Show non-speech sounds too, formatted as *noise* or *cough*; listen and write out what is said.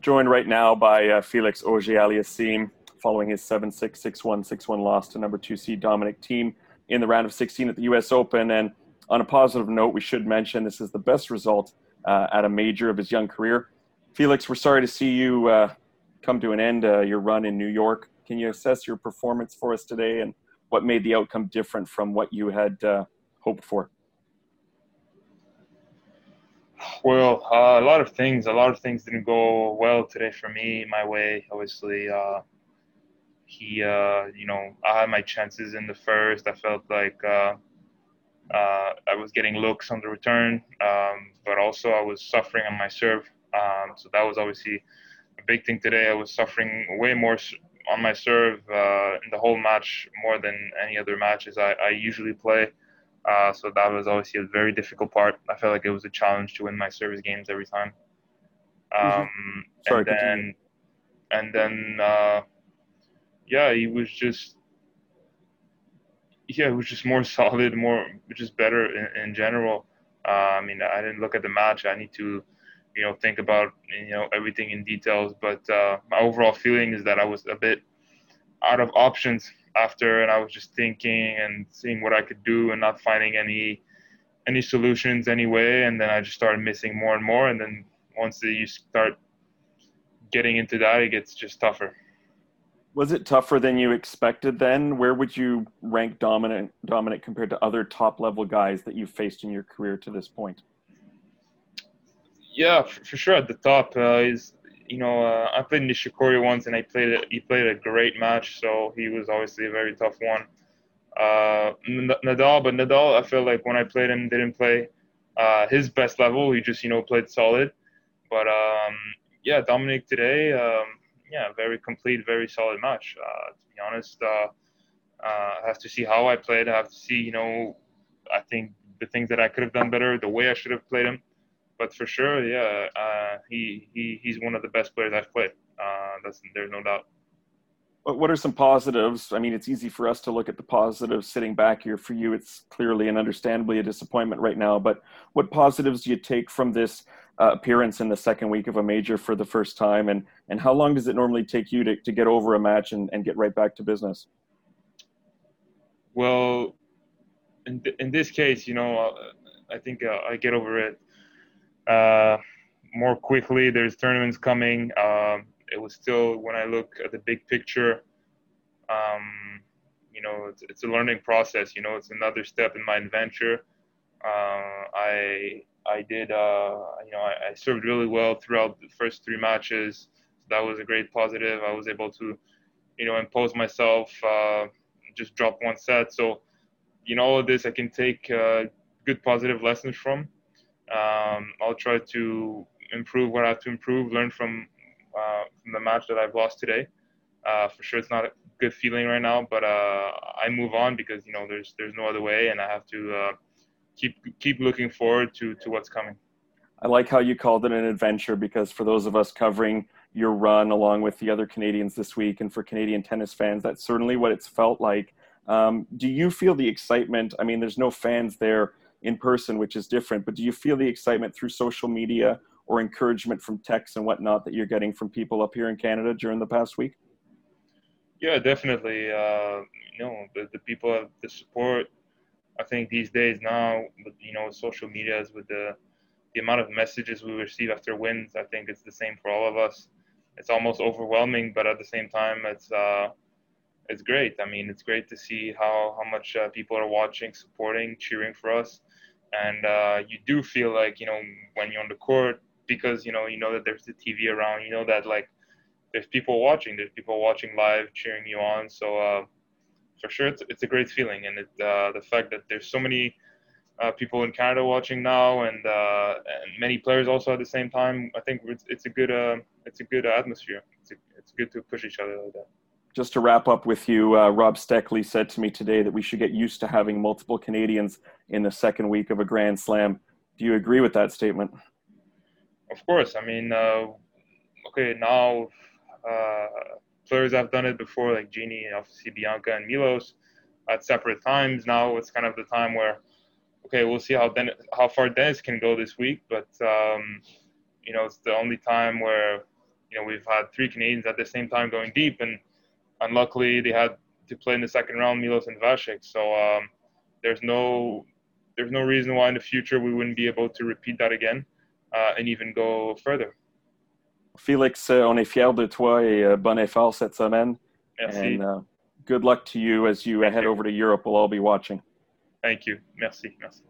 Joined right now by uh, Felix Auger-Aliassime following his 7 6 6 1 6 1 loss to number two seed Dominic Thiem in the round of 16 at the US Open. And on a positive note, we should mention this is the best result uh, at a major of his young career. Felix, we're sorry to see you uh, come to an end, uh, your run in New York. Can you assess your performance for us today and what made the outcome different from what you had uh, hoped for? Well, uh, a lot of things. A lot of things didn't go well today for me, my way. Obviously, uh, he, uh, you know, I had my chances in the first. I felt like uh, uh, I was getting looks on the return, um, but also I was suffering on my serve. Um, so that was obviously a big thing today. I was suffering way more on my serve uh, in the whole match more than any other matches I, I usually play. Uh, so that was obviously a very difficult part. I felt like it was a challenge to win my service games every time. Mm-hmm. Um, mm-hmm. Sorry, and then, and then, uh, yeah, he was just, yeah, he was just more *laughs* solid, more just better in, in general. Uh, I mean, I didn't look at the match. I need to, you know, think about you know everything in details. But uh, my overall feeling is that I was a bit out of options after, and I was just thinking and seeing what I could do and not finding any any solutions anyway. And then I just started missing more and more. And then once you start getting into that, it gets just tougher. Was it tougher than you expected then? Where would you rank Dominic Dominic compared to other top level guys that you've faced in your career to this point? Yeah, for, sure. At the top uh, is you know, uh, I played Nishikori once, and I played a, he played a great match, so he was obviously a very tough one. Uh, Nadal, but Nadal, I feel like when I played him, didn't play uh, his best level. He just you know played solid. But um, yeah, Dominic today, um, yeah, very complete, very solid match. Uh, to be honest, uh, uh, I have to see how I played. I have to see, you know, I think the things that I could have done better, the way I should have played him but for sure, yeah, uh, he, he he's one of the best players I've played. Uh, that's there's no doubt. What are some positives? I mean, it's easy for us to look at the positives sitting back here. For you, it's clearly and understandably a disappointment right now. But what positives do you take from this uh, appearance in the second week of a major for the first time? And, and how long does it normally take you to, to get over a match and, and get right back to business? Well, in, th- in this case, you know, uh, I think uh, I get over it uh, more quickly. There's tournaments coming. Um, it was still when I look at the big picture. Um, you know, it's, it's, a learning process. You know, it's another step in my adventure. Uh, I I did uh, you know I, I, served really well throughout the first three matches. So that was a great positive. I was able to you know impose myself, uh, just drop one set. So you know all of this I can take uh, good positive lessons from. Um, I'll try to improve what I have to improve, learn from uh, from the match that I've lost today. Uh, for sure, it's not a good feeling right now, but uh, I move on because you know there's there's no other way, and I have to uh, keep keep looking forward to to what's coming. I like how you called it an adventure because for those of us covering your run along with the other Canadians this week, and for Canadian tennis fans, that's certainly what it's felt like. Um, do you feel the excitement? I mean, there's no fans there in person, which is different. But do you feel the excitement through social media or encouragement from texts and whatnot that you're getting from people up here in Canada during the past week? Yeah, definitely. Uh, you know, the, the people, the support. I think these days now, with you know, social media is with the the amount of messages we receive after wins. I think it's the same for all of us. It's almost overwhelming, but at the same time, it's uh, it's great. I mean, it's great to see how how much uh, people are watching, supporting, cheering for us and uh, you do feel like you know when you're on the court because you know you know that there's the TV around, you know that like there's people watching, there's people watching live, cheering you on. So uh, for sure, it's, it's a great feeling, and it, uh, the fact that there's so many uh, people in Canada watching now, and, uh, and many players also at the same time. I think it's, it's a good uh, it's a good atmosphere. It's a, it's good to push each other like that just to wrap up with you, uh, Rob Steckley said to me today that we should get used to having multiple Canadians in the second week of a Grand Slam. Do you agree with that statement? Of course. I mean, uh, okay, now uh, players have done it before, like Genie, obviously Bianca and Milos, at separate times. Now it's kind of the time where, okay, we'll see how how far Denis can go this week, but um, you know, it's the only time where you know we've had three Canadians at the same time going deep, and unluckily they had to play in the second round Milos and Vasek. So um, there's no there's no reason why in the future we wouldn't be able to repeat that again uh, and even go further. Félix, euh, on est fiers de toi et uh, bon effort cette semaine. Merci. And uh, good luck to you as you Thank head you. over to Europe. We'll all be watching. Thank you. Merci. Merci.